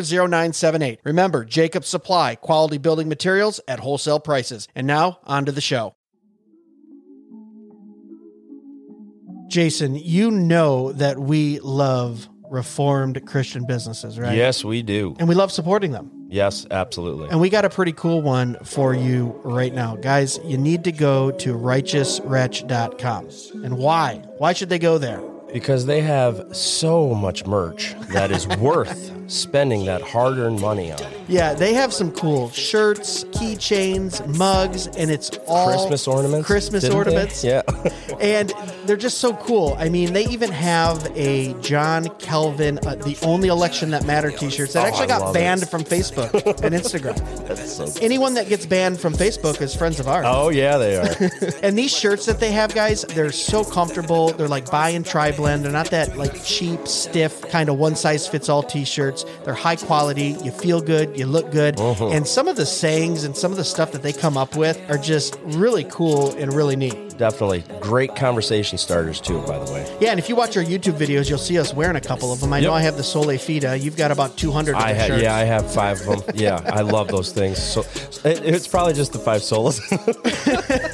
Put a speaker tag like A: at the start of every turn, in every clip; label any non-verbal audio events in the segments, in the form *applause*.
A: 0978. Remember, Jacob Supply, quality building materials at wholesale prices. And now, on to the show. Jason, you know that we love reformed Christian businesses, right?
B: Yes, we do.
A: And we love supporting them.
B: Yes, absolutely.
A: And we got a pretty cool one for you right now. Guys, you need to go to righteouswretch.com. And why? Why should they go there?
B: Because they have so much merch that is *laughs* worth spending that hard earned money on.
A: Yeah, they have some cool shirts, keychains, mugs, and it's all
B: Christmas ornaments.
A: Christmas
B: didn't they?
A: ornaments.
B: Yeah. *laughs*
A: and they're just so cool. I mean, they even have a John Calvin, uh, the only election that mattered T-shirts that
B: Oh,
A: actually
B: I
A: got banned
B: it.
A: from Facebook and Instagram. *laughs*
B: That's so cool.
A: Anyone that gets banned from Facebook is friends of ours.
B: Oh, yeah, they are. *laughs*
A: And these shirts that they have, guys, they're so comfortable. They're like buy and try blend. They're not that like cheap, stiff kind of one size fits all T-shirts. They're high quality. You feel good. You look good. Uh-huh. And some of the sayings and some of the stuff that they come up with are just really cool and really neat.
B: Definitely. Great conversation starters, too, by the way.
A: Yeah, and if you watch our YouTube videos, you'll see us wearing a couple of them. I know I have the Sola Fide. You've got about 200 of
B: I ha-
A: shirts.
B: yeah, I have five of them. Yeah, I love those things. So it, it's probably just the five solas.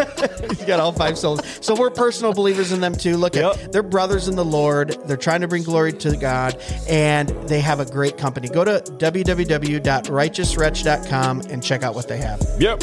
B: *laughs* *laughs* *laughs*
A: You got all five souls. So we're personal believers in them too. Look at they're brothers in the Lord. They're trying to bring glory to God, and they have a great company. Go to www.righteouswretch.com and check out what they have.
B: yep.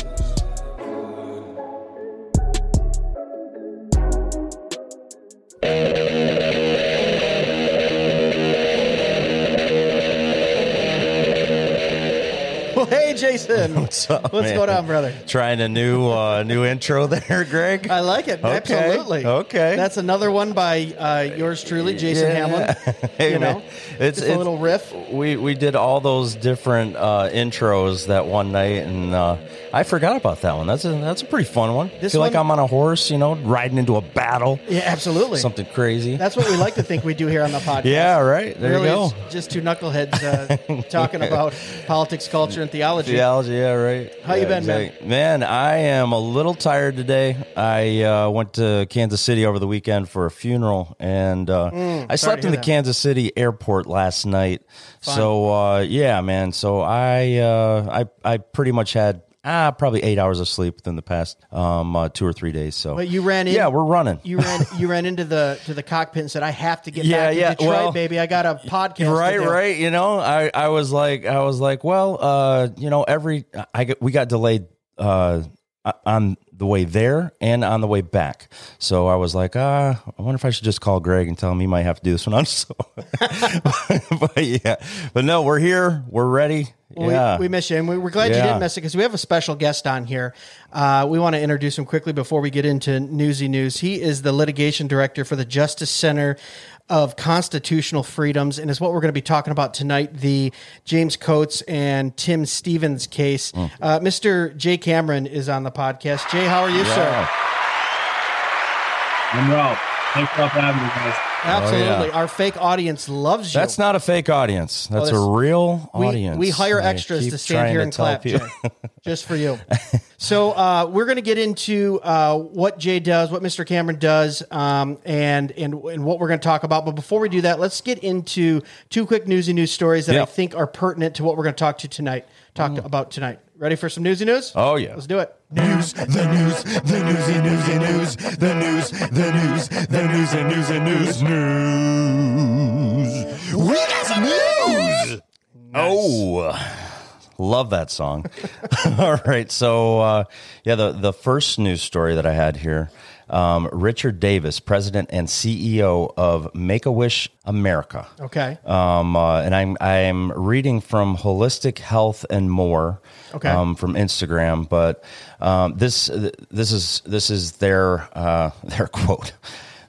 B: *laughs*
A: What's
B: up,
A: What's
B: man?
A: going on, brother?
B: Trying a new uh, new intro there, *laughs* Greg.
A: I like it.
B: Okay,
A: Absolutely.
B: okay.
A: That's another one by uh, yours truly, Jason
B: Yeah.
A: Hamlin. *laughs*
B: Hey,
A: you
B: man.
A: know,
B: It's-
A: just a little riff.
B: we we did all those different uh, intros that one night, and uh, I forgot about that one. That's a that's a pretty fun one.
A: This
B: Feel like I'm on a horse, you know, riding into a battle,
A: Yeah, absolutely.
B: something crazy.
A: That's what we like to think we do here on the podcast.
B: yeah, right. There
A: really,
B: you go.
A: just two knuckleheads uh, talking about politics, culture, and theology.
B: Yeah, right.
A: How you been, man?
B: exactly. man? I am a little tired today. I uh, went to Kansas City over the weekend for a funeral, and uh, I
A: Mm, sorry
B: slept in the
A: that.
B: Kansas City airport last night. So uh, yeah, man. So I uh, I I pretty much had. Ah, probably eight hours of sleep within the past um, uh, two or three days. So,
A: But you ran in.
B: yeah, we're running.
A: You ran. You ran into the to the cockpit and said, "I have to get
B: Yeah,
A: back to
B: yeah,
A: Detroit,
B: well-
A: baby. I got a podcast."
B: right right you know i i was like i was like well uh you know every i we got delayed uh on the way there and on the way back. So i was like uh i wonder if i should just call greg and tell him he might have to do this one on so *laughs* but yeah. But no we're here. We're ready.
A: Well,
B: yeah.
A: we, we miss you, and we, we're glad you didn't miss it because we have a special guest on here. Uh, we want to introduce him quickly before we get into newsy news. He is the litigation director for the Justice Center of Constitutional Freedoms, and is what we're going to be talking about tonight: the James Coates and Tim Stevens case.
B: Mm.
A: Uh, Mr. Jay Cameron is on the podcast. Jay, how are you, sir?
C: I'm well. Thanks for having me, guys.
A: Absolutely,
B: Oh, yeah.
A: our fake audience loves you.
B: that's not a fake audience that's
A: Well,
B: a real
A: we,
B: audience
A: We hire extras to stand here and clap, *laughs* just for you. So uh, we're going to get into uh, what Jay does, what Mr. Cameron does, um, and and and what we're going to talk about. But before we do that, let's get into two quick newsy news stories that I think are pertinent to what we're going to talk to tonight. Talk to- about tonight. Ready for some newsy news?
B: oh yeah
A: Let's do it.
D: News, the news, the newsy, newsy news, the news, the news, the news, and news, and news, news. We got some news.
B: Oh, love that song. *laughs* All right, so uh, yeah, the the first news story that I had here, um, Richard Davis, president and CEO of Make a Wish America.
A: Okay.
B: Um, uh, and I'm I'm reading from Holistic Health and More.
A: Okay.
B: Um, from Instagram, but um, this this is this is their uh, *laughs* their quote.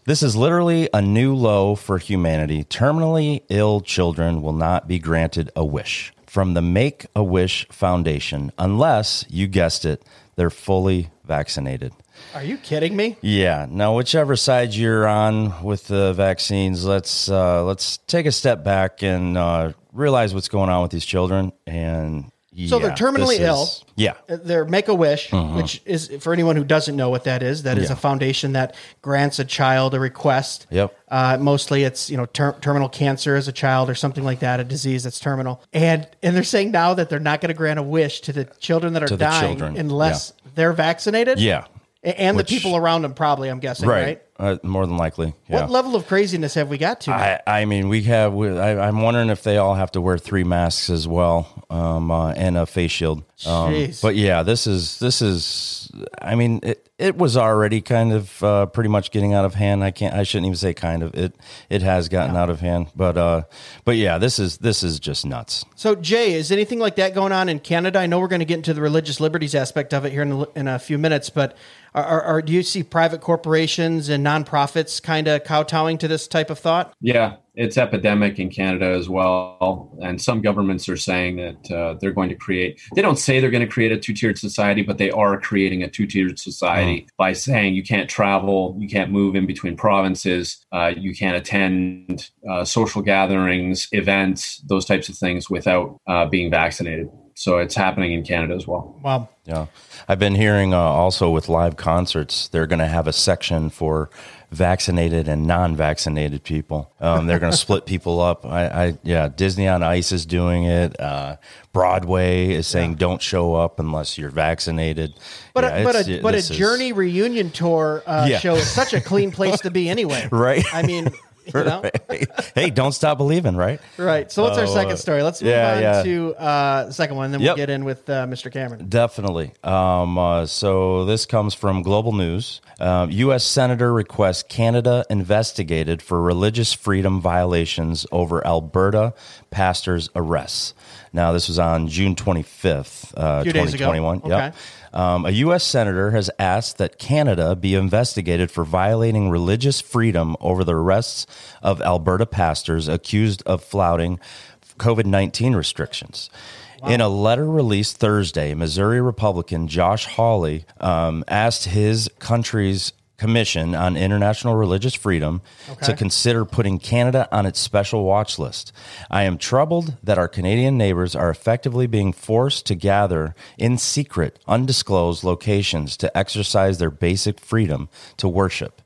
B: This is literally a new low for humanity. Terminally ill children will not be granted a wish from the Make a Wish Foundation unless you guessed it, they're fully vaccinated.
A: Are you kidding me?
B: Yeah. Now, whichever side you're on with the vaccines, let's uh, let's take a step back and uh, realize what's going on with these children. And
A: So they're terminally ill.
B: is- Yeah.
A: Their Make a Wish, which is for anyone who doesn't know what that is, that is
B: Mm-hmm. Yeah.
A: a foundation that grants a child a request.
B: Yep.
A: Uh, mostly, it's you know ter- terminal cancer as a child or something like that, a disease that's terminal. And and they're saying now that they're not going to grant a wish to the children that are dying
B: children,
A: unless they're vaccinated.
B: Yeah.
A: And
B: Which-
A: the people around him probably. I'm guessing, right?
B: Right. Uh, more than likely. Yeah.
A: What level of craziness have we got to?
B: I, I mean, we have. We, I, I'm wondering if they all have to wear three masks as well, um, uh, and a face shield. Um, but yeah, this is this is. I mean, it it was already kind of uh, pretty much getting out of hand. I can't. I shouldn't even say kind of. It it has gotten out of hand. But uh, but yeah, this is this is just nuts.
A: So, Jay, is anything like that going on in Canada? I know we're going to get into the religious liberties aspect of it here in in a few minutes, but are, are, are, do you see private corporations and nonprofits kind of kowtowing to this type of thought?
C: Yeah, it's epidemic in Canada as well. And some governments are saying that uh, they're going to create, they don't say they're going to create a two tiered society, but they are creating a two tiered society by saying you can't travel, you can't move in between provinces, uh, you can't attend uh, social gatherings, events, those types of things without uh, being vaccinated. So it's happening in Canada as well.
A: Wow.
B: Yeah, I've been hearing uh, also with live concerts, they're going to have a section for vaccinated and non-vaccinated people. Um, they're going *laughs* to split people up. I, I, yeah, Disney on Ice is doing it. Uh, Broadway is saying don't show up unless you're vaccinated.
A: But
B: Yeah,
A: a, but a but a
B: this is-
A: Journey reunion tour uh,
B: Yeah.
A: show is such a clean place to be *laughs* anyway.
B: Right.
A: I mean, *laughs* You know? *laughs*
B: hey, don't stop believing, right?
A: Right. So what's our
B: Oh,
A: second
B: uh,
A: story? Let's move
B: yeah,
A: on
B: yeah.
A: to uh, the second one, and then
B: Yep.
A: we'll get in with uh, Mr. Cameron.
B: Definitely. Um, uh, so this comes from Global News. Um, U.S. Senator requests Canada investigated for religious freedom violations over Alberta pastors' arrests. Now, this was on June 25th, uh,
A: Few days ago.
B: 2021. Yep.
A: Okay.
B: Um, a U.S. senator has asked that Canada be investigated for violating religious freedom over the arrests of Alberta pastors accused of flouting COVID 19 restrictions. In a letter released Thursday, Missouri Republican Josh Hawley um, asked his country's Commission on International Religious Freedom to consider putting Canada on its special watch list. I am troubled that our Canadian neighbors are effectively being forced to gather in secret, undisclosed locations to exercise their basic freedom to worship.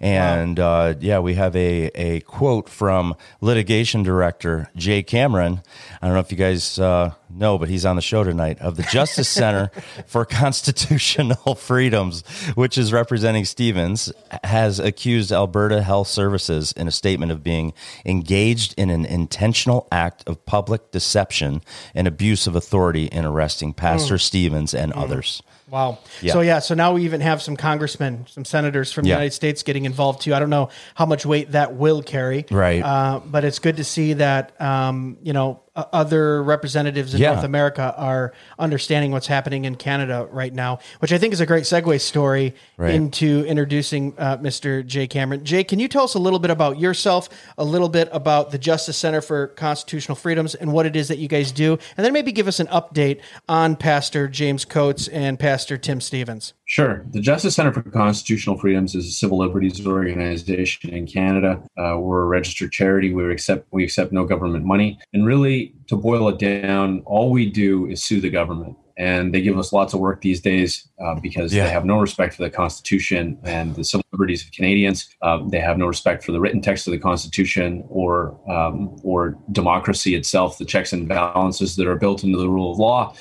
B: And uh, yeah, we have a, a quote from litigation director Jay Cameron. I don't know if you guys uh, know, but he's on the show tonight of the Justice Center *laughs* for Constitutional Freedoms, which is representing Stevens, has accused Alberta Health Services in a statement of being engaged in an intentional act of public deception and abuse of authority in arresting Pastor Stevens and others.
A: Wow.
B: Yeah.
A: So yeah, so now we even have some congressmen, some senators from the
B: Yeah.
A: United States getting involved too. I don't know how much weight that will carry,
B: Right.
A: Uh, but it's good to see that um, you know other representatives in
B: Yeah.
A: North America are understanding what's happening in Canada right now, which I think is a great segue story
B: Right.
A: into introducing uh, Mr. Jay Cameron. Jay, can you tell us a little bit about yourself, a little bit about the Justice Center for Constitutional Freedoms, and what it is that you guys do, and then maybe give us an update on Pastor James Coates and Pastor Tim Stevens.
C: Sure. The Justice Center for Constitutional Freedoms is a civil liberties organization in Canada. Uh, we're a registered charity. We accept we accept no government money, and really, to boil it down, all we do is sue the government. And they give us lots of work these days uh, because
B: Yeah.
C: they have no respect for the Constitution and the civil liberties of Canadians. Um, they have no respect for the written text of the Constitution or um, or democracy itself, the checks and balances that are built into the rule of law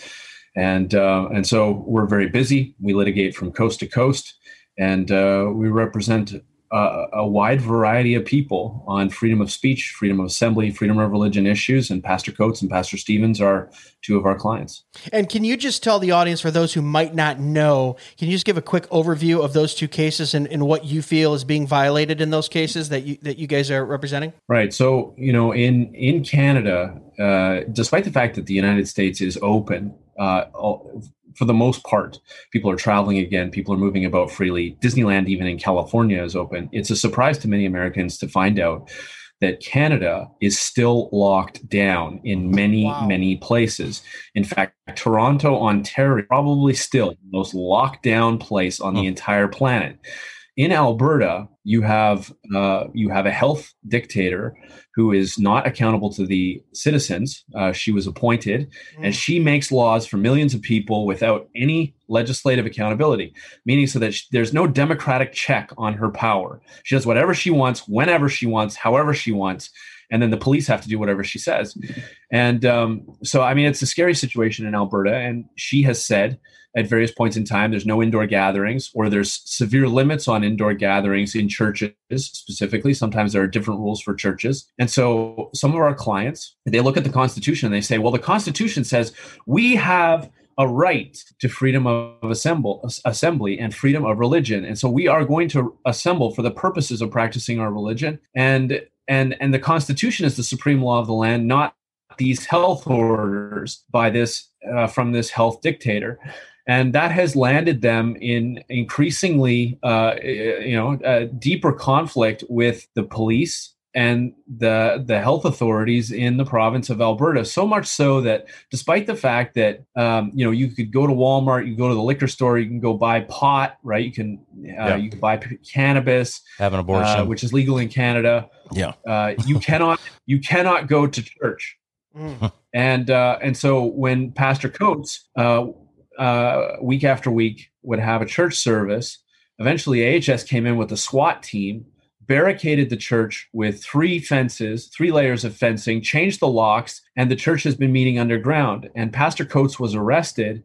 C: and uh, and so we're very busy. We litigate from coast to coast, and uh, we represent uh, a wide variety of people on freedom of speech, freedom of assembly, freedom of religion issues. And Pastor Coates and Pastor Stevens are two of our clients.
A: And can you just tell the audience, for those who might not know, can you just give a quick overview of those two cases and, and what you feel is being violated in those cases that you that you guys are representing?
C: Right. So you know, in in Canada, uh, despite the fact that the United States is open, uh, all- for the most part, people are traveling again. People are moving about freely. Disneyland, even in California, is open. It's a surprise to many Americans to find out that Canada is still locked down in many,
A: Wow.
C: many places. In fact, Toronto, Ontario, probably still the most locked down place on the entire planet. In Alberta, you have uh, you have a health dictator who is not accountable to the citizens. Uh, she was appointed, and she makes laws for millions of people without any legislative accountability, meaning so that sh- there's no democratic check on her power. She does whatever she wants, whenever she wants, however she wants, and then the police have to do whatever she says. And um, so, I mean, it's a scary situation in Alberta, and she has said at various points in time there's no indoor gatherings or there's severe limits on indoor gatherings in churches specifically. Sometimes there are different rules for churches. And so some of our clients they look at the constitution and they say well the constitution says we have a right to freedom of assemble, assembly and freedom of religion. And so we are going to assemble for the purposes of practicing our religion. And and and the constitution is the supreme law of the land not these health orders by this uh, from this health dictator and that has landed them in increasingly uh, you know uh, deeper conflict with the police and the the health authorities in the province of Alberta so much so that despite the fact that um, you know you could go to Walmart you go to the liquor store you can go buy pot right you can uh,
B: Yeah.
C: you can buy p- cannabis
B: Have an abortion.
C: uh, which is legal in Canada
B: yeah.
C: uh, you cannot you cannot go to church
A: Mm.
C: and uh, and so when Pastor Coates uh, week after week would have a church service, eventually AHS came in with a SWAT team, barricaded the church with three fences, three layers of fencing, changed the locks, and the church has been meeting underground. And Pastor Coates was arrested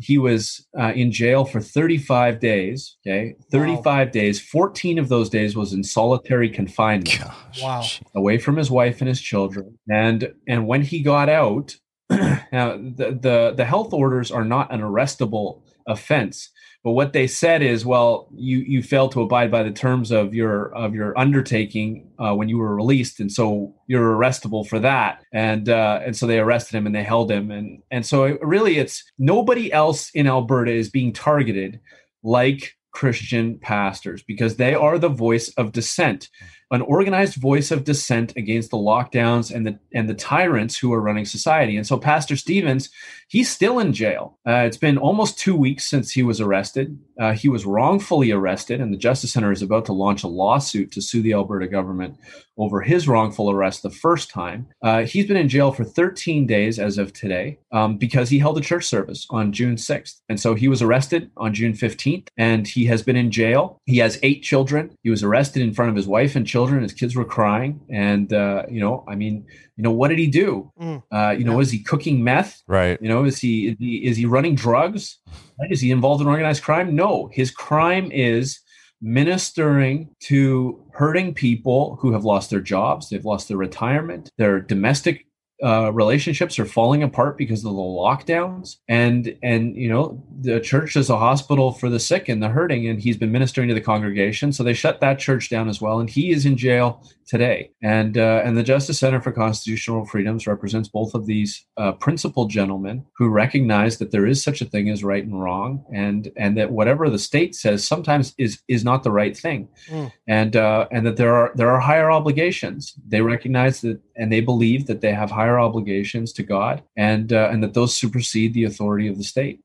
C: he was uh, in jail for 35 days. Okay, 35 days. 14 of those days was in solitary confinement,
B: Gosh.
A: Wow.
C: away from his wife and his children. And and when he got out, *clears throat* now the, the the health orders are not an arrestable offense. But what they said is, well, you you failed to abide by the terms of your of your undertaking uh, when you were released, and so you're arrestable for that. And uh, and so they arrested him and they held him, and and so it, really, it's nobody else in Alberta is being targeted like Christian pastors because they are the voice of dissent, an organized voice of dissent against the lockdowns and the and the tyrants who are running society. And so Pastor Stevens, he's still in jail. Uh, it's been almost two weeks since he was arrested. Uh, he was wrongfully arrested, and the Justice Center is about to launch a lawsuit to sue the Alberta government over his wrongful arrest the first time. Uh, he's been in jail for 13 days as of today um, because he held a church service on June 6th. And so he was arrested on June 15th and he has been in jail. He has eight children. He was arrested in front of his wife and children. His kids were crying. And, uh, you know, I mean, you know, what did he do?
A: Mm.
C: Uh, you know, is he cooking meth?
B: Right.
C: You know, is he is he, is he running drugs? Right? Is he involved in organized crime? No, his crime is ministering to hurting people who have lost their jobs, they've lost their retirement, their domestic uh, relationships are falling apart because of the lockdowns. And and you know the church is a hospital for the sick and the hurting and he's been ministering to the congregation. So they shut that church down as well and he is in jail today. And uh, and the justice center for constitutional freedoms represents both of these uh, principled gentlemen who recognize that there is such a thing as right and wrong and and that whatever the state says sometimes is is not the right thing.
A: Mm.
C: and uh, and that there are there are higher obligations. They recognize that and they believe that they have higher obligations to God and uh, and that those supersede the authority of the state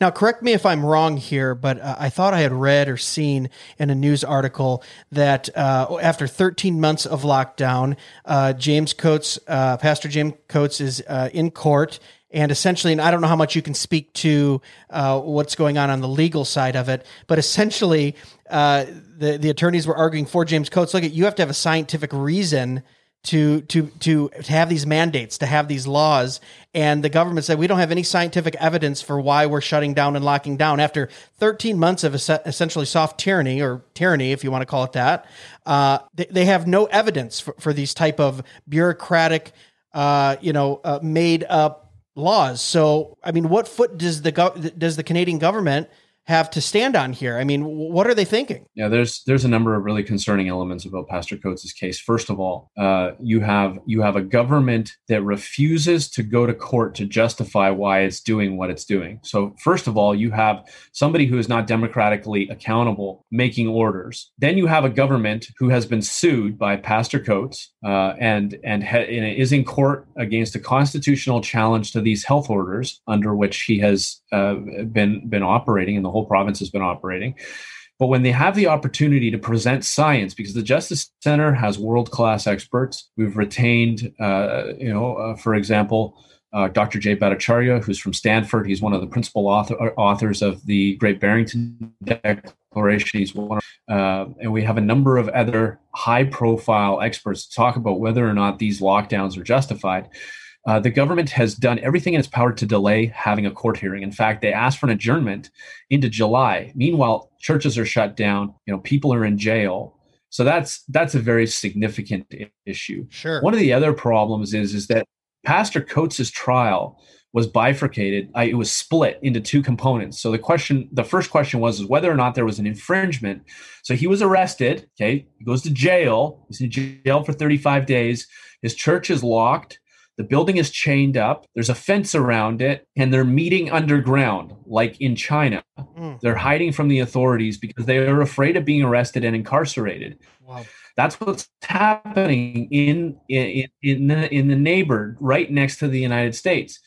A: Now, correct me if I'm wrong here, but uh, I thought I had read or seen in a news article that uh, after 13 months of lockdown, uh, James Coates, uh, Pastor James Coates, is uh, in court. And essentially, and I don't know how much you can speak to uh, what's going on on the legal side of it, but essentially, uh, the the attorneys were arguing for James Coates. Look, at you have to have a scientific reason to to to have these mandates, to have these laws, and the government said we don't have any scientific evidence for why we're shutting down and locking down after 13 months of es- essentially soft tyranny or tyranny, if you want to call it that. Uh, they, they have no evidence for, for these type of bureaucratic, uh, you know, uh, made up laws. So, I mean, what foot does the gov- does the Canadian government have to stand on here? I mean, what are they thinking?
C: Yeah, there's there's a number of really concerning elements about Pastor Coates' case. First of all, uh, you have you have a government that refuses to go to court to justify why it's doing what it's doing. So first of all, you have somebody who is not democratically accountable making orders. Then you have a government who has been sued by Pastor Coates uh, and and, ha- and is in court against a constitutional challenge to these health orders under which he has uh, been been operating and the whole province has been operating. But when they have the opportunity to present science, because the Justice Center has world class experts, we've retained, uh, you know, uh, for example, uh, Dr. Jay Bhattacharya, who's from Stanford. He's one of the principal author, authors of the Great Barrington Declaration. He's one, uh, and we have a number of other high profile experts to talk about whether or not these lockdowns are justified. Uh, the government has done everything in its power to delay having a court hearing. In fact, they asked for an adjournment into July. Meanwhile, churches are shut down. You know, people are in jail. So that's that's a very significant issue.
A: Sure.
C: One of the other problems is is that Pastor Coates's trial was bifurcated. I, it was split into two components. So the question, the first question was is whether or not there was an infringement. So he was arrested. Okay, he goes to jail. He's in jail for 35 days. His church is locked. The building is chained up. There's a fence around it, and they're meeting underground, like in China.
A: Mm.
C: They're hiding from the authorities because they are afraid of being arrested and incarcerated.
A: Wow.
C: That's what's happening in in in the, in the neighbor right next to the United States,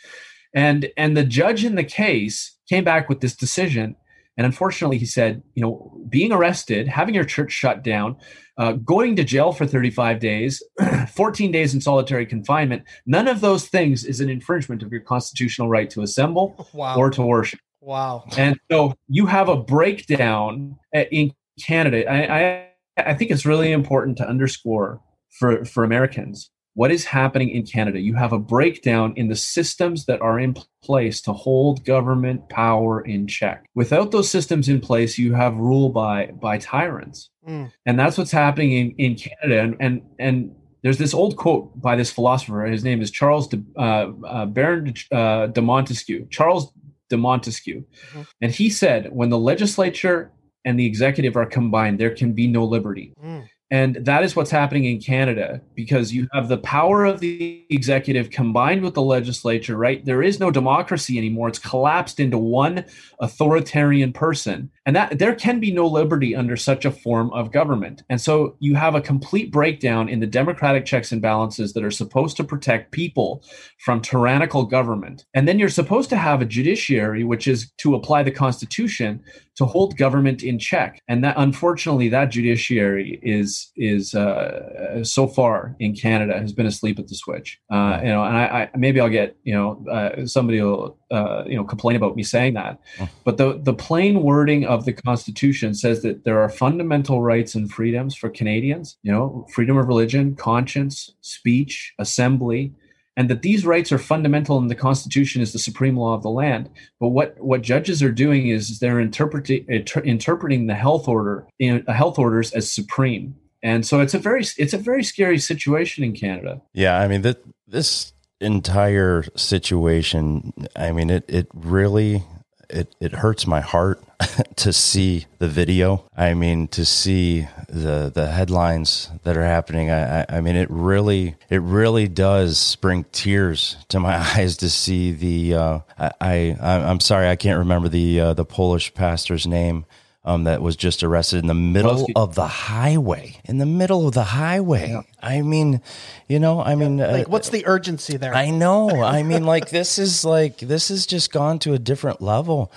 C: and and the judge in the case came back with this decision, and unfortunately he said, you know, being arrested, having your church shut down, uh, going to jail for 35 days, *clears throat* 14 days in solitary confinement, none of those things is an infringement of your constitutional right to assemble *laughs*
A: Wow.
C: or to worship.
A: wow.
C: And so you have a breakdown in Canada. I, I, I think it's really important to underscore for, for Americans what is happening in Canada. You have a breakdown in the systems that are in place to hold government power in check. Without those systems in place, you have rule by by tyrants.
A: Mm.
C: And that's what's happening in, in Canada. And, and and there's this old quote by this philosopher. His name is Charles de, uh, uh, Baron uh, de Montesquieu. Charles de Montesquieu,
A: Mhm.
C: and he said, "When the legislature and the executive are combined, there can be no liberty."
A: Mm.
C: And that is what's happening in Canada because you have the power of the executive combined with the legislature, right? There is no democracy anymore. It's collapsed into one authoritarian person. And that there can be no liberty under such a form of government. And so you have a complete breakdown in the democratic checks and balances that are supposed to protect people from tyrannical government. And then you're supposed to have a judiciary, which is to apply the Constitution to hold government in check. And that unfortunately, that judiciary is is uh, so far in Canada has been asleep at the switch. Uh, you know, and I, I maybe I'll get you know uh, somebody will uh, you know complain about me saying that, but the the plain wording of the Constitution says that there are fundamental rights and freedoms for Canadians. You know, freedom of religion, conscience, speech, assembly and that these rights are fundamental and the constitution is the supreme law of the land but what what judges are doing is they're interpreting inter- interpreting the health order in uh, health orders as supreme and so it's a very it's a very scary situation in canada
B: Yeah, I mean that this entire situation. I mean it. It really it it hurts my heart *laughs* to see the video. I mean to see the the headlines that are happening. I, I I mean it really it really does bring tears *laughs* to my *laughs* eyes to see the. Uh, I, I I'm sorry I can't remember the uh, the Polish pastor's name. Um, that was just arrested in the middle of the highway. In the middle of the highway. I mean, you know, I mean, uh,
A: Like, what's the urgency there?
B: I know. *laughs* I mean, like this is like this has just gone to a different level.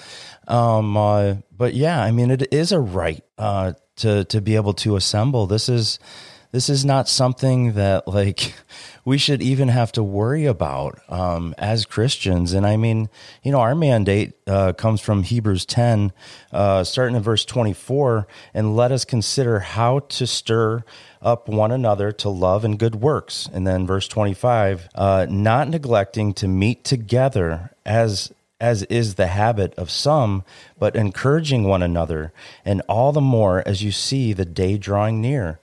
B: Um, uh, but yeah, I mean, it is a right uh, to to be able to assemble. This is this is not something that *laughs* like we should even have to worry about um, as Christians. And I mean, you know, our mandate uh, comes from Hebrews 10, uh, starting in verse 24, and let us consider how to stir up one another to love and good works. And then verse 25, uh, not neglecting to meet together as as is the habit of some, but encouraging one another, and all the more as you see the day drawing near.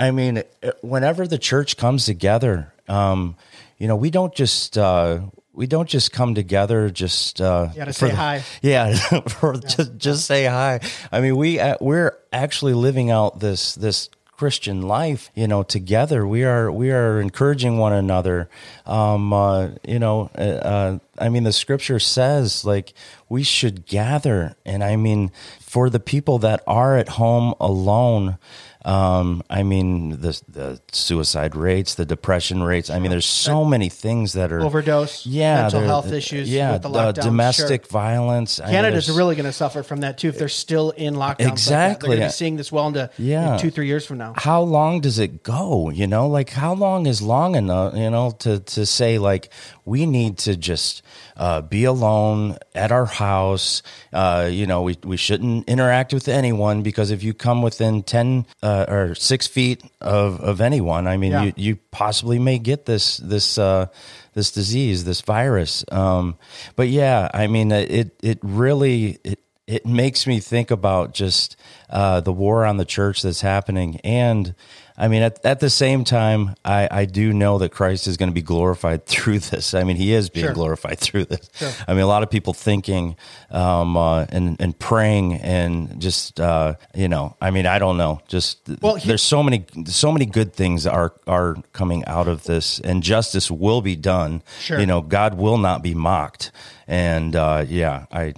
B: I mean, whenever the church comes together, um, you know, we don't just uh, we don't just come together just uh,
A: gotta say
B: the-
A: hi. *laughs*
B: Yeah, *laughs* for just just say hi. I mean, we uh, we're actually living out this this Christian life, you know, together. We are we are encouraging one another. Um, uh, you know, uh, uh, I mean, the Scripture says like we should gather, and I mean, for the people that are at home alone. Um, I mean, the the suicide rates, the depression rates. I mean, there's so many things that are
A: Overdose,
B: yeah,
A: mental health issues
B: yeah,
A: with the
B: uh, domestic
A: sure.
B: violence. I mean,
A: Canada's really going to suffer from that too if they're still in lockdown. Like.
B: Exactly.
A: They're going to be seeing this well into
B: Yeah.
A: two, three years from now.
B: how long does it go you know like how long is long enough you know to to say like we need to just uh, be alone at our house uh, you know we, we shouldn't interact with anyone because if you come within 10 uh, or 6 feet of, of anyone i mean
A: Yeah.
B: you, you possibly may get this this uh, this disease this virus um, but yeah i mean it it really it it makes me think about just uh, the war on the church that's happening. And I mean, at, at the same time, I, I do know that Christ is going to be glorified *laughs* through this. I mean, he is being
A: Sure.
B: glorified through this. I mean, a lot of people thinking um, uh, and, and praying and just, uh, you know, I mean, I don't know. Just
A: Well, he-
B: there's so many, so many good things are, are coming out of this and justice will be done.
A: Sure.
B: You know, God will not be mocked. And uh, yeah, I,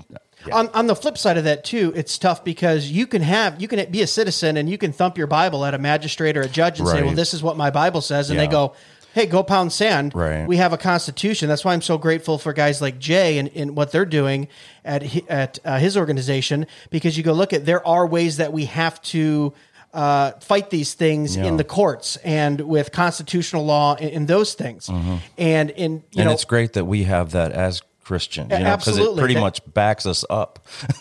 A: On, on the flip side of that too, it's tough because you can have you can be a citizen and you can thump your Bible at a magistrate or a judge and say, "Well, this is what my Bible says," and they go, "Hey, go pound sand."
B: Right.
A: We have a constitution. That's why I'm so grateful for guys like Jay and, and what they're doing at at uh, his organization because you go look at there are ways that we have to. Uh, fight these things
B: Yeah.
A: in the courts and with constitutional law and, and those things, and in you
B: Mm-hmm. and
A: know
B: it's great that we have that as Christians,
A: A-
B: you know, because it pretty much backs us up. *laughs*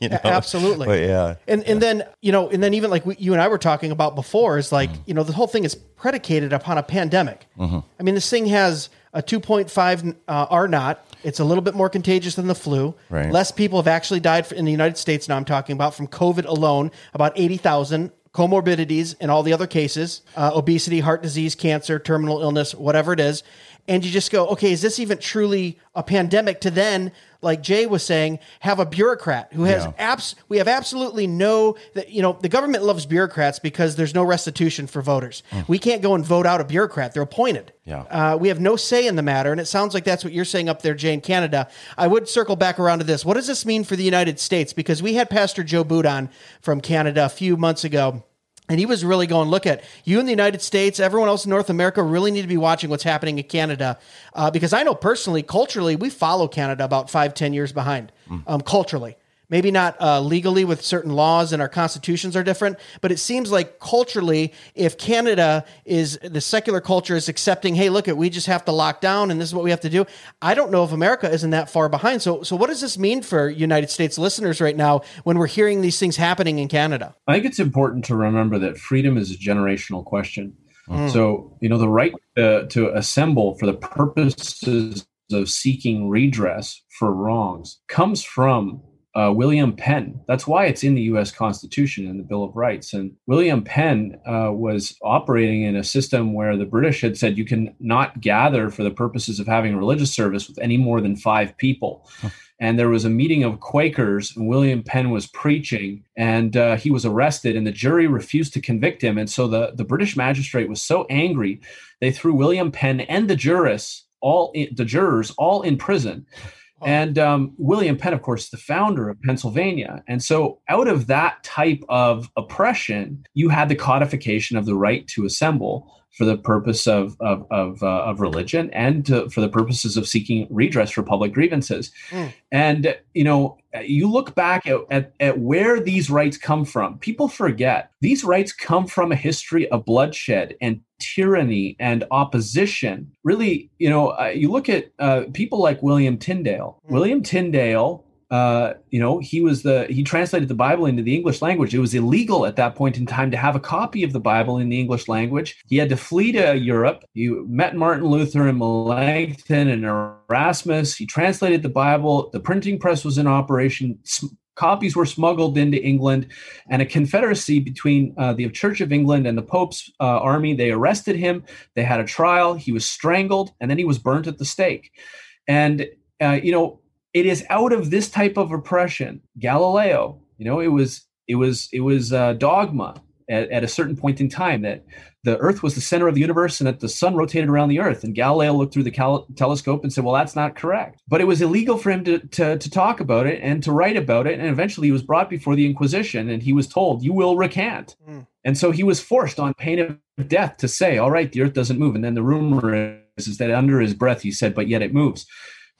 B: you know?
A: Absolutely.
B: But yeah,
A: And and then you know, and then even like we, you and I were talking about before is like
B: Mm-hmm.
A: you know the whole thing is predicated upon a pandemic. I mean, this thing has a 2.5 uh, R naught. It's a little bit more contagious than the flu.
B: Right.
A: Less people have actually died in the United States. Now I'm talking about from COVID alone, about 80,000 comorbidities and all the other cases, uh, obesity, heart disease, cancer, terminal illness, whatever it is. And you just go, okay, is this even truly a pandemic? To then, like Jay was saying, have a bureaucrat who has
B: Yeah.
A: abs- we have absolutely no that you know the government loves bureaucrats because there's no restitution for voters. We can't go and vote out a bureaucrat; they're appointed.
B: Yeah.
A: uh, we have no say in the matter, and it sounds like that's what you're saying up there, Jay, in Canada. I would circle back around to this. What does this mean for the United States? Because we had Pastor Joe Boot on from Canada a few months ago. And he was really going, look at you in the United States, everyone else in North America really need to be watching what's happening in Canada. Uh, because I know personally, culturally, we follow Canada about five, ten years behind, um, culturally. Maybe not uh, legally with certain laws and our constitutions are different, but it seems like culturally, if Canada is the secular culture is accepting, hey, look at we just have to lock down and this is what we have to do. I don't know if America isn't that far behind. So, so what does this mean for United States listeners right now when we're hearing these things happening in Canada?
C: I think it's important to remember that freedom is a generational question. So, you know, the right uh, to assemble for the purposes of seeking redress for wrongs comes from uh, William Penn. That's why it's in the U.S. Constitution and the Bill of Rights. And William Penn uh, was operating in a system where the British had said you can not gather for the purposes of having a religious service with any more than five people and there was a meeting of Quakers, and William Penn was preaching, and uh, he was arrested, and the jury refused to convict him. And so the, the British magistrate was so angry, they threw William Penn and the jurists, all in, the jurors, all in prison. And um, William Penn, of course, the founder of Pennsylvania. And so, out of that type of oppression, you had the codification of the right to assemble for the purpose of of of, uh, of religion and to, for the purposes of seeking redress for public grievances.
A: Mm.
C: And you know, you look back at, at at where these rights come from. People forget these rights come from a history of bloodshed and tyranny and opposition. Really, you know, uh, you look at uh, people like William Tyndale.
A: Mm.
C: William Tyndale uh, you know, he was the he translated the Bible into the English language. It was illegal at that point in time to have a copy of the Bible in the English language. He had to flee to Europe. He met Martin Luther and Melanchthon and Erasmus. He translated the Bible. The printing press was in operation. Copies were smuggled into England, and a confederacy between uh, the Church of England and the Pope's uh, army. They arrested him. They had a trial. He was strangled, and then he was burnt at the stake. And uh, you know, it is out of this type of oppression galileo you know it was it was it was uh, dogma at, at a certain point in time that the earth was the center of the universe and that the sun rotated around the earth. And galileo looked through the cal- telescope and said well that's not correct. But it was illegal for him to, to, to talk about it and to write about it. And eventually he was brought before the inquisition and he was told you will recant.
A: Mm.
C: and so he was forced on pain of death to say all right the earth doesn't move. And then the rumor is, is that under his breath he said but yet it moves.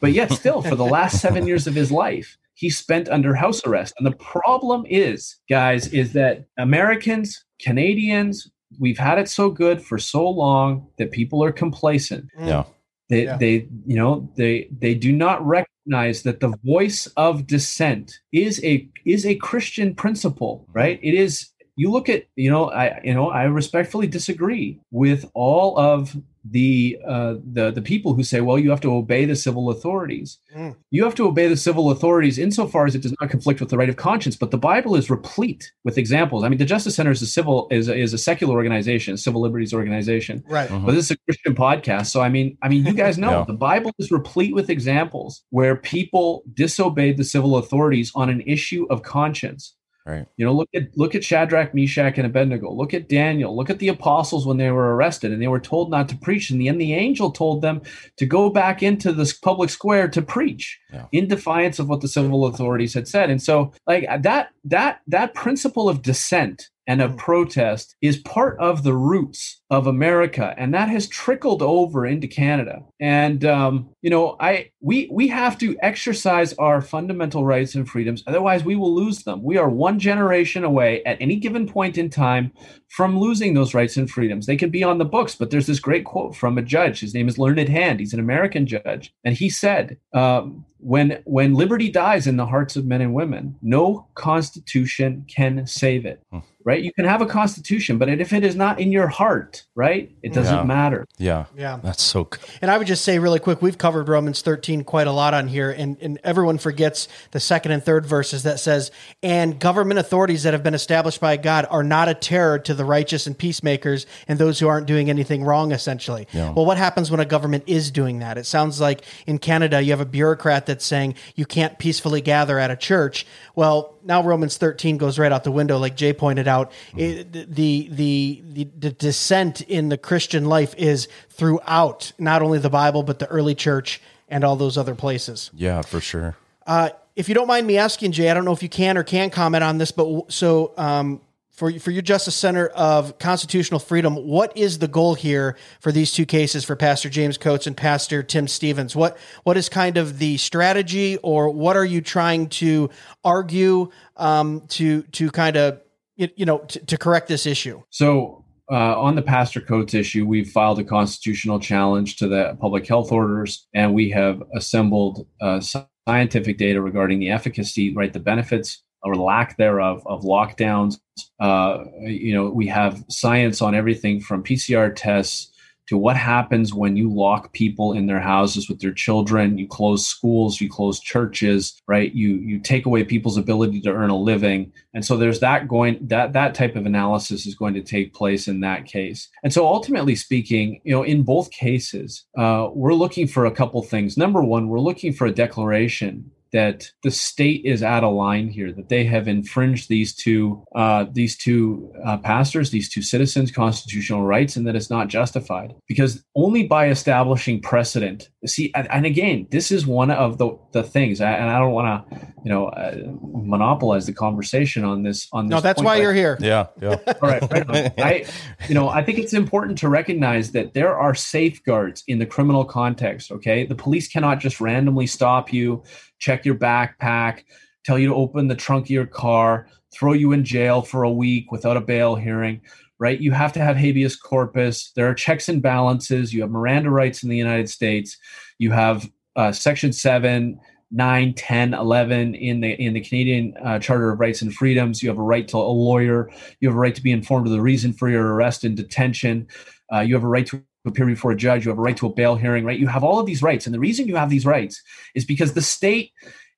C: But yet, still, for the last seven years of his life, he spent under house arrest. And the problem is, guys, is that Americans, Canadians, we've had it so good for so long that people are complacent. Mm.
B: Yeah.
C: They,
A: Yeah.
C: they, you know, they they do not recognize that the voice of dissent is a is a Christian principle, right? It is. You look at, you know, I, you know, I respectfully disagree with all of the uh, the the people who say, well, you have to obey the civil authorities.
A: Mm.
C: You have to obey the civil authorities insofar as it does not conflict with the right of conscience. But the Bible is replete with examples. I mean, the Justice Center is a civil is a, is a secular organization, a civil liberties organization.
A: Right.
B: Mhm.
C: But this is a Christian podcast, so I mean, I mean, you guys *laughs* know
B: Yeah.
C: the Bible is replete with examples where people disobeyed the civil authorities on an issue of conscience.
B: Right.
C: You know, look at look at Shadrach, Meshach, and Abednego. Look at Daniel. Look at the apostles when they were arrested and they were told not to preach. In the end, the angel told them to go back into this public square to preach
B: Yeah.
C: in defiance of what the civil authorities had said. And so, like that that that principle of dissent and of protest is part of the roots of America, and that has trickled over into Canada. And um, you know, I we we have to exercise our fundamental rights and freedoms, otherwise we will lose them. We are one generation away at any given point in time from losing those rights and freedoms. They can be on the books, but there's this great quote from a judge. His name is Learned Hand. He's an American judge, and he said, um, "When when liberty dies in the hearts of men and women, no constitution can save it."
B: Hmm
C: right? You can have a constitution, but if it is not in your heart, right, it doesn't
B: Yeah.
C: matter.
B: Yeah.
A: Yeah.
B: That's so good.
A: And I would just say really quick, we've covered Romans 13 quite a lot on here, and, and everyone forgets the second and third verses that says, and government authorities that have been established by God are not a terror to the righteous and peacemakers and those who aren't doing anything wrong, essentially.
B: Yeah.
A: Well, what happens when a government is doing that? It sounds like in Canada, you have a bureaucrat that's saying you can't peacefully gather at a church. Well, now Romans 13 goes right out the window, like Jay pointed out. It, the, the, the, the dissent in the Christian life is throughout not only the Bible, but the early church and all those other places.
B: Yeah, for sure.
A: Uh, if you don't mind me asking, Jay, I don't know if you can or can comment on this, but w- so um, for for your Justice Center of Constitutional Freedom, what is the goal here for these two cases for Pastor James Coates and Pastor Tim Stevens? What what is kind of the strategy, or what are you trying to argue um, to to kind of you, know to, to correct this issue?
C: So, uh, on the Pastor Coates issue, we've filed a constitutional challenge to the public health orders, and we have assembled uh, scientific data regarding the efficacy, right, the benefits or lack thereof of lockdowns. Uh, you know, we have science on everything from PCR tests to what happens when you lock people in their houses with their children. You close schools you close churches right? You you take away people's ability to earn a living. And so there's that going that that type of analysis is going to take place in that case. And so ultimately speaking you know in both cases uh, we're looking for a couple things. Number one we're looking for a declaration that the state is out of line here, that they have infringed these two uh, these two uh, pastors, these two citizens' constitutional rights, and that it's not justified. Because only by establishing precedent, see, and, and again, this is one of the the things, and I don't want to, you know, uh, monopolize the conversation on this. On this
A: No, that's
C: point,
A: why you're here.
B: Yeah, yeah. *laughs*
C: all right, right. I, you know, I think it's important to recognize that there are safeguards in the criminal context. Okay, the police cannot just randomly stop you, check your backpack, tell you to open the trunk of your car, throw you in jail for a week without a bail hearing. Right, you have to have habeas corpus. There are checks and balances. You have Miranda rights in the United States. You have uh, Section Seven 9 10 11 in the in the canadian uh, charter of rights and freedoms you have a right to a lawyer you have a right to be informed of the reason for your arrest and detention uh, you have a right to appear before a judge you have a right to a bail hearing right? You have all of these rights. And the reason you have these rights is because the state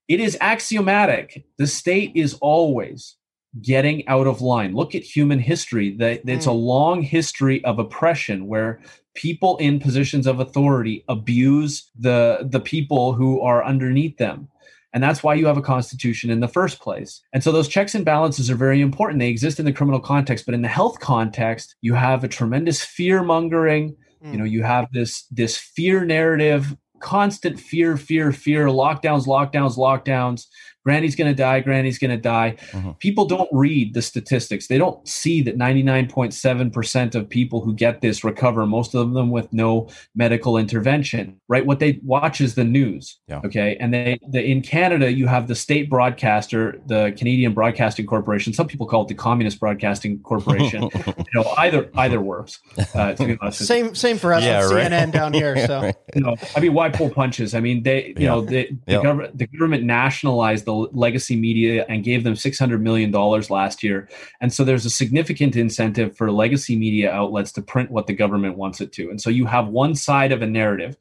C: it is axiomatic. The state is always getting out of line. Look at human history. That it's a mm. long history of oppression where people in positions of authority abuse the the people who are underneath them. And that's why you have a constitution in the first place. And so those checks and balances are very important. They exist in the criminal context but in the health context you have a tremendous fear mongering Hmm. you know you have this this fear narrative constant fear fear fear lockdowns lockdowns lockdowns. Granny's going to die granny's going to die.
B: Mhm.
C: people don't read the statistics. They don't see that 99.7% of people who get this recover most of them with no medical intervention right? What they watch is the news
B: Yeah.
C: okay? And they the, in canada you have the state broadcaster the canadian broadcasting corporation. Some people call it the communist broadcasting corporation. *laughs* You know either either works uh, to be honest with you.
A: Same same for us
B: Yeah,
A: on
B: right.
A: CNN down here. *laughs* So.
C: you know, I mean, why pull punches? I mean, they, you
B: Yeah.
C: know, the, the,
B: Yeah.
C: government, the government nationalized the legacy media and gave them six hundred million dollars last year, and so there's a significant incentive for legacy media outlets to print what the government wants it to, and so you have one side of a narrative.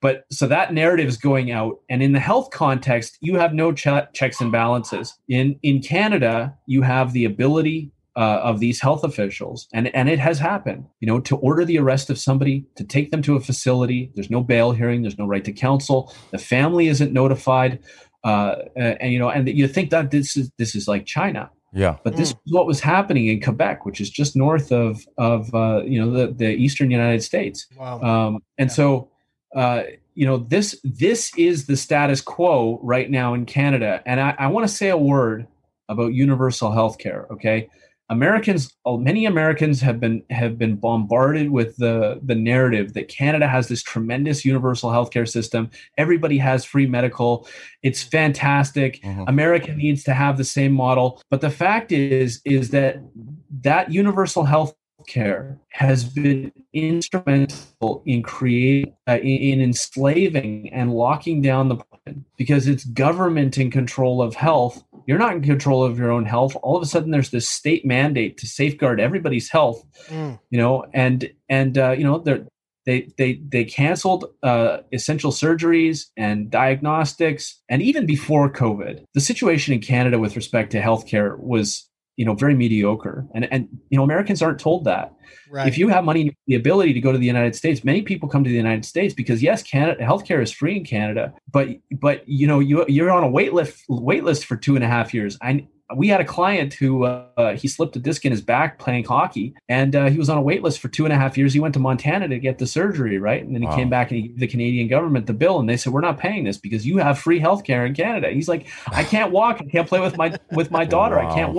C: But so that narrative is going out, and in the health context, you have no che- checks and balances. In in Canada, you have the ability uh, of these health officials, and and it has happened. You know, to order the arrest of somebody, to take them to a facility. There's no bail hearing. There's no right to counsel. The family isn't notified. Uh, and, and you know, and you think that this is this is like China,
B: Yeah.
C: but this is what was happening in Quebec, which is just north of of uh, you know the the eastern United States.
A: wow.
C: Um, and
A: Yeah.
C: so, uh, you know, this this is the status quo right now in Canada. And I, I want to say a word about universal health care. Okay. Americans, many Americans have been have been bombarded with the the narrative that Canada has this tremendous universal healthcare system. Everybody has free medical. It's fantastic.
B: Mhm.
C: America needs to have the same model. But the fact is, is that that universal health care has been instrumental in creating uh, in, in enslaving and locking down the because it's government in control of health you're not in control of your own health all of a sudden there's this state mandate to safeguard everybody's health
A: Mm.
C: you know and and uh, you know they're they they they canceled uh, essential surgeries and diagnostics and even before covid the situation in canada with respect to healthcare was you know very mediocre. And and you know americans aren't told that.
A: Right.
C: if you have money the ability to go to the united states many people come to the united states because yes canada healthcare is free in canada but but you know you you're on a wait list wait list for two and a half years. I we had a client who uh, he slipped a disc in his back playing hockey and uh, he was on a wait list for two and a half years. He went to montana to get the surgery right? And then he
B: Wow.
C: came back and he gave the canadian government the bill and they said we're not paying this because you have free health care in canada. He's like i can't walk. I can't play with my with my daughter. I can't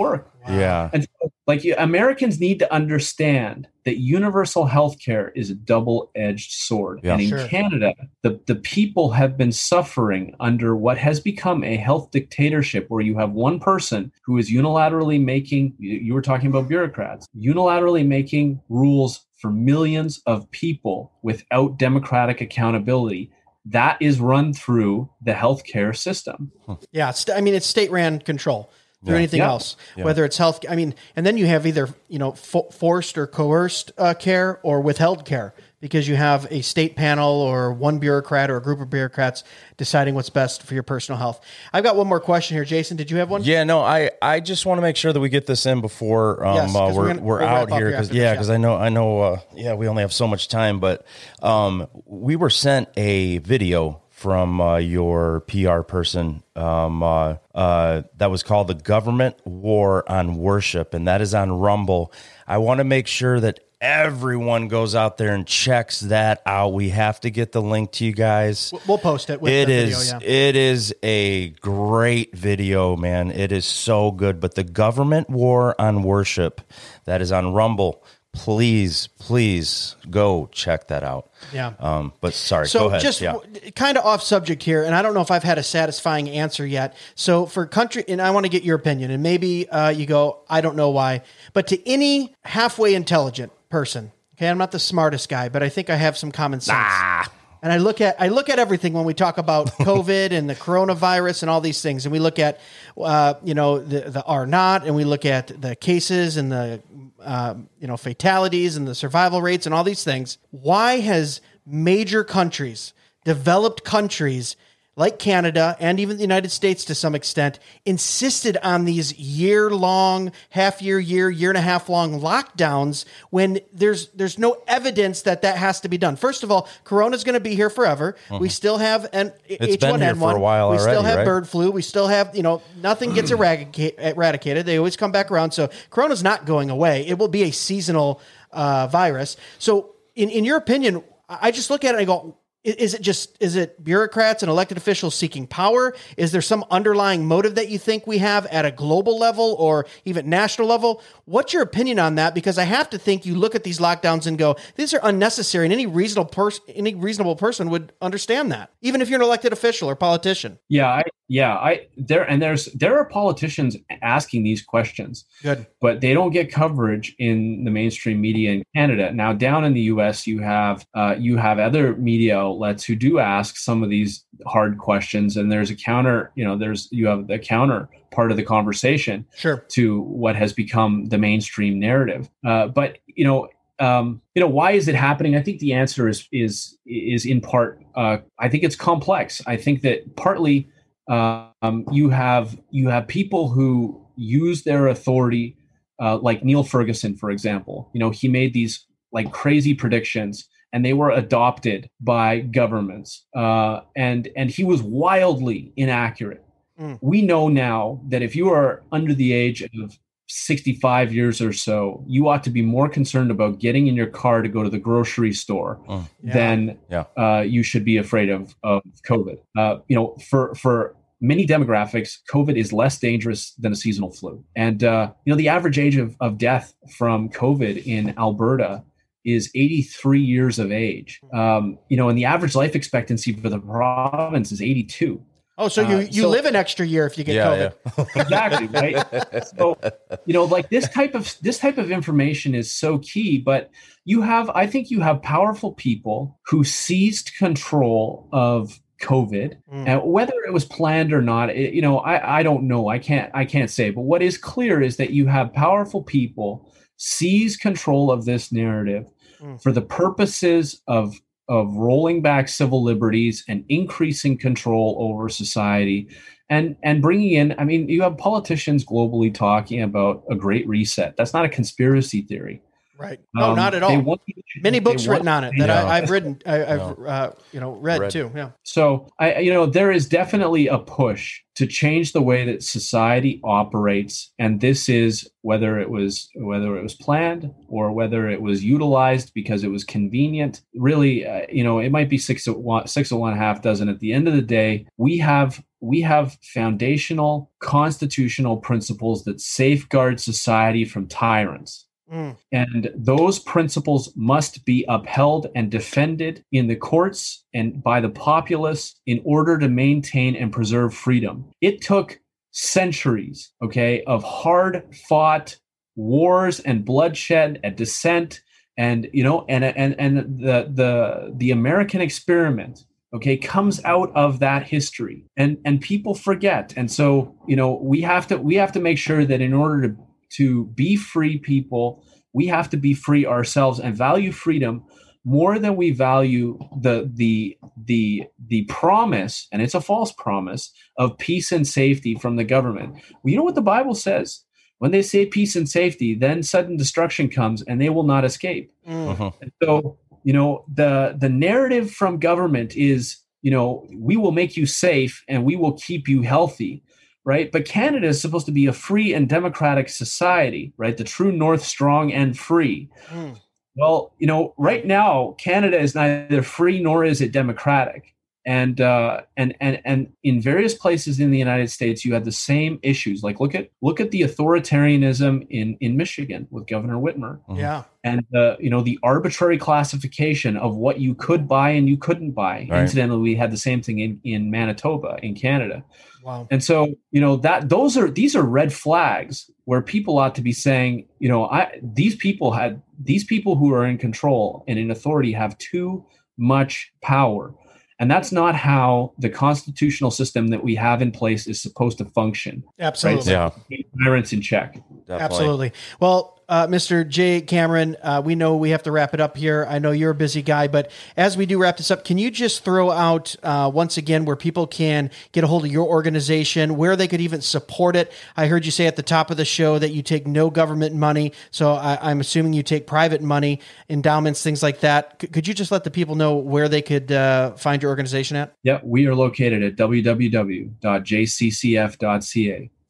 B: Wow. Yeah.
C: and so, like you, Americans need to understand that universal health care is a double-edged sword.
B: Yeah.
C: And in
A: Sure.
C: Canada, the, the people have been suffering under what has become a health dictatorship where you have one person who is unilaterally making you, you were talking about bureaucrats, unilaterally making rules for millions of people without democratic accountability. That is run through the healthcare system.
A: Yeah, it's, I mean, it's state ran control through
B: Yeah.
A: anything
C: Yeah.
A: else,
B: Yeah.
A: whether it's health. I mean, and then you have either you know fo- forced or coerced uh, care or withheld care because you have a state panel or one bureaucrat or a group of bureaucrats deciding what's best for your personal health. I've got one more question here, Jason. Did you have one?
B: Yeah, no, I, I just want to make sure that we get this in before um,
A: Yes,
B: uh,
A: we're
B: we're
A: gonna-
B: we're, out here because
A: after this,
B: yeah,
A: yeah.
B: because I know I know uh, yeah we only have so much time, but um, we were sent a video from uh, your PR person um, uh, uh, that was called the Government War on Worship, and that is on Rumble. I want to make sure that everyone goes out there and checks that out. We have to get the link to you guys.
A: We'll post it. With
B: It
A: the
B: is.
A: Video, yeah.
B: It is a great video, man. It is so good. But the government war on worship that is on Rumble. Please, please go check that out.
A: Yeah.
B: Um. But sorry.
A: So
B: go ahead.
A: just
B: yeah.
A: kind of off subject here, and I don't know if I've had a satisfying answer yet. So for country, and I want to get your opinion, and maybe uh, you go, I don't know why, but to any halfway intelligent person, okay, I'm not the smartest guy, but I think I have some common sense. And I look at I look at everything when we talk about *laughs* COVID and the coronavirus and all these things, and we look at uh, you know the the R naught, and we look at the cases and the um, you know fatalities and the survival rates and all these things. Why has major countries, developed countries like Canada and even the United States to some extent, insisted on these year long, half year, year, year and a half long lockdowns when there's there's no evidence that that has to be done. First of all, Corona's going to be here forever. We still have an
B: Mm-hmm. It's been
A: H1N1.
B: here for a while
A: we still have
B: right?
A: bird flu. We still have you know nothing gets *clears throat* eradicate, eradicated. They always come back around. So Corona's not going away. It will be a seasonal uh, virus. So in in your opinion, I I just look at it and I go. Is it just is it bureaucrats and elected officials seeking power? Is there some underlying motive that you think we have at a global level or even national level? What's your opinion on that? Because I have to think you look at these lockdowns and go, these are unnecessary, and any reasonable person, any reasonable person would understand that, even if you're an elected official or politician.
C: Yeah, I yeah, I there and there's there are politicians asking these questions.
A: Good.
C: but they don't get coverage in the mainstream media in Canada. Now, down in the U.S., you have uh, you have other media outlets who do ask some of these hard questions, and there's a counter. You know, there's you have the counter part of the conversation
A: Sure.
C: to what has become the mainstream narrative. Uh, but you know, um, you know, why is it happening? I think the answer is is is in part. Uh, I think it's complex. I think that partly um, you have you have people who use their authority, uh, like Neil Ferguson, for example. You know, he made these like crazy predictions, and they were adopted by governments, uh, and and he was wildly inaccurate.
A: Mm.
C: We know now that if you are under the age of 65 years or so, you ought to be more concerned about getting in your car to go to the grocery store
B: Mm.
A: Yeah.
C: than
B: Yeah.
C: uh, you should be afraid of of COVID. Uh, you know, for for many demographics, COVID is less dangerous than a seasonal flu. And, uh, you know, the average age of, of death from COVID in Alberta is 83 years of age. Um, you know, and the average life expectancy for the province is 82.
A: Oh, so you
C: Uh,
A: you
C: so-
A: live an extra year if you get
B: Yeah,
A: COVID.
B: yeah. *laughs*
C: exactly right so you know like this type of this type of information is so key but you have i think you have powerful people who seized control of covid
A: Mm.
C: and whether it was planned or not it, you know i i don't know i can't i can't say but what is clear is that you have powerful people seize control of this narrative
A: Mm.
C: for the purposes of of rolling back civil liberties and increasing control over society and and bringing in i mean you have politicians globally talking about a great reset. That's not a conspiracy theory
A: Right. No,
C: Um,
A: not at all.
C: want
A: Many books written on it that
B: Yeah.
A: I, I've written, I, I've uh, you know read,
B: Read.
A: too. Yeah.
C: So I, you know, there is definitely a push to change the way that society operates, and this is whether it was whether it was planned or whether it was utilized because it was convenient. Really, uh, you know, it might be six of one, six of one, half dozen. At the end of the day, we have we have foundational constitutional principles that safeguard society from tyrants.
A: Mm.
C: And those principles must be upheld and defended in the courts and by the populace in order to maintain and preserve freedom. It took centuries, okay, of hard fought wars and bloodshed and dissent and you know and and and the the the American experiment okay comes out of that history and and people forget and so you know we have to we have to make sure that in order to to be free people we have to be free ourselves and value freedom more than we value the the the the promise and it's a false promise of peace and safety from the government. Well, you know what the bible says? When they say peace and safety then sudden destruction comes and they will not escape.
A: Mm.
C: And so, you know, the the narrative from government is, you know, we will make you safe and we will keep you healthy, right? But Canada is supposed to be a free and democratic society, right? The true north strong and free.
A: Mm.
C: Well, you know, right now Canada is neither free nor is it democratic. And uh, and and and in various places in the United States, you had the same issues. Like look at look at the authoritarianism in in Michigan with Governor Whitmer
B: Mhm.
A: Yeah.
C: and uh, you know the arbitrary classification of what you could buy and you couldn't buy.
B: Right.
C: Incidentally, we had the same thing in in Manitoba in Canada,
A: Wow.
C: and so you know that those are these are red flags where people ought to be saying, you know, I these people had these people who are in control and in authority have too much power. And that's not how the constitutional system that we have in place is supposed to function.
A: Absolutely.
B: Yeah,
C: Keep Tyrants in check.
B: definitely.
A: Absolutely. Well, uh, Mr. Jay Cameron, uh, we know we have to wrap it up here. I know you're a busy guy, but as we do wrap this up, can you just throw out uh, once again where people can get a hold of your organization, where they could even support it? I heard you say at the top of the show that you take no government money, so I, I'm assuming you take private money, endowments, things like that. C- could you just let the people know where they could uh, find your organization at?
C: Yeah, we are located at www.jccf.ca.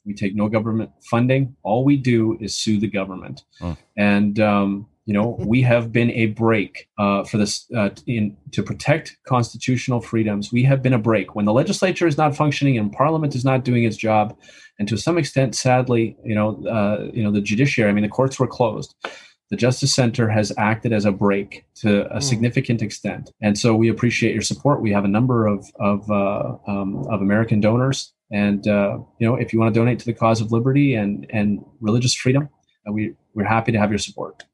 C: We take no government funding. All we do is sue the government,
B: Hmm.
C: and um, you know *laughs* we have been a brake uh, for this uh, in to protect constitutional freedoms. We have been a brake when the legislature is not functioning and Parliament is not doing its job, and to some extent, sadly, you know, uh, you know, the judiciary. I mean, the courts were closed the Justice Center has acted as a brake to a
A: Mm.
C: significant extent, and so we appreciate your support. We have a number of of uh, um, of American donors, and uh, you know, if you want to donate to the cause of liberty and and religious freedom, uh, we we're happy to have your support.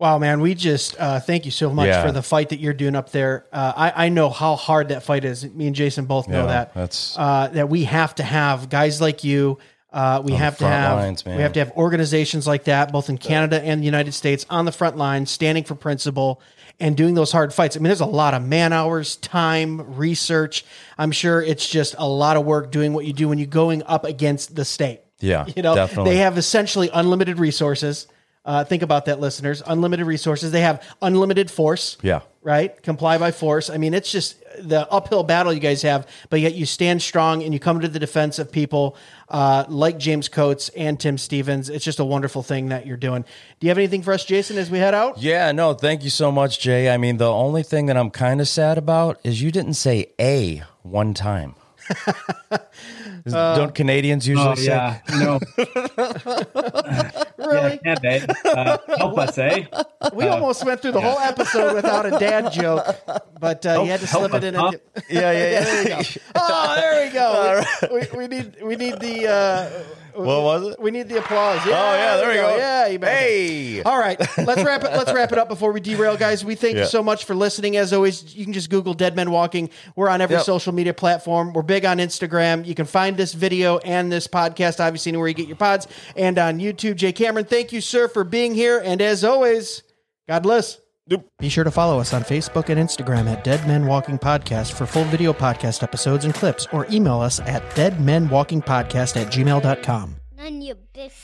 A: Wow, man, we just uh, thank you so much
B: Yeah.
A: for the fight that you're doing up there. Uh, I, I know how hard that fight is. Me and Jason both know
B: Yeah,
A: that.
B: that's
A: uh, that we have to have guys like you. Uh, we have to have
B: lines,
A: we have to have organizations like that, both in Canada and the United States, on the front line, standing for principle and doing those hard fights. I mean, there's a lot of man hours, time, research. I'm sure it's just a lot of work doing what you do when you're going up against the state.
B: yeah,
A: You know,
B: definitely.
A: they have essentially unlimited resources. Uh, think about that, listeners. Unlimited resources. They have unlimited force
B: yeah,
A: right? Comply by force. I mean, it's just the uphill battle you guys have, but yet you stand strong and you come to the defense of people uh, like James Coates and Tim Stephens. It's just a wonderful thing that you're doing. Do you have anything for us, Jason, as we head out?
B: yeah. No, thank you so much, Jay. I mean, the only thing that I'm kind of sad about is you didn't say a one time. *laughs* Don't Canadians usually
C: Oh
B: say?
C: yeah, no, *laughs* *laughs*
A: Really?
C: yeah, they? Uh, *laughs* help us, eh?
A: We almost went through the whole episode without a dad joke, but uh, you had to slip it in.
C: us,
A: and-
B: Yeah, yeah, yeah.
A: there we go. *laughs* Oh, there we go. We, we need we need the uh,
B: What was it?
A: we need the applause. Yeah,
B: Oh yeah, there we go.
A: Yeah, you bet.
B: Hey.
A: All right, let's wrap it. Let's wrap it up before we derail, guys. We thank you so much for listening. As always, you can just Google "Dead Men Walking." We're on every
B: Yep.
A: social media platform. We're big on Instagram. You can find this video and this podcast, obviously, anywhere you get your pods, and on YouTube. Jay Cameron, thank you, sir, for being here. And as always, God bless. Be sure to follow us on Facebook and Instagram at Dead Men Walking Podcast for full video podcast episodes and clips, or email us at deadmenwalkingpodcast at gmail.com.
E: None your biscuit.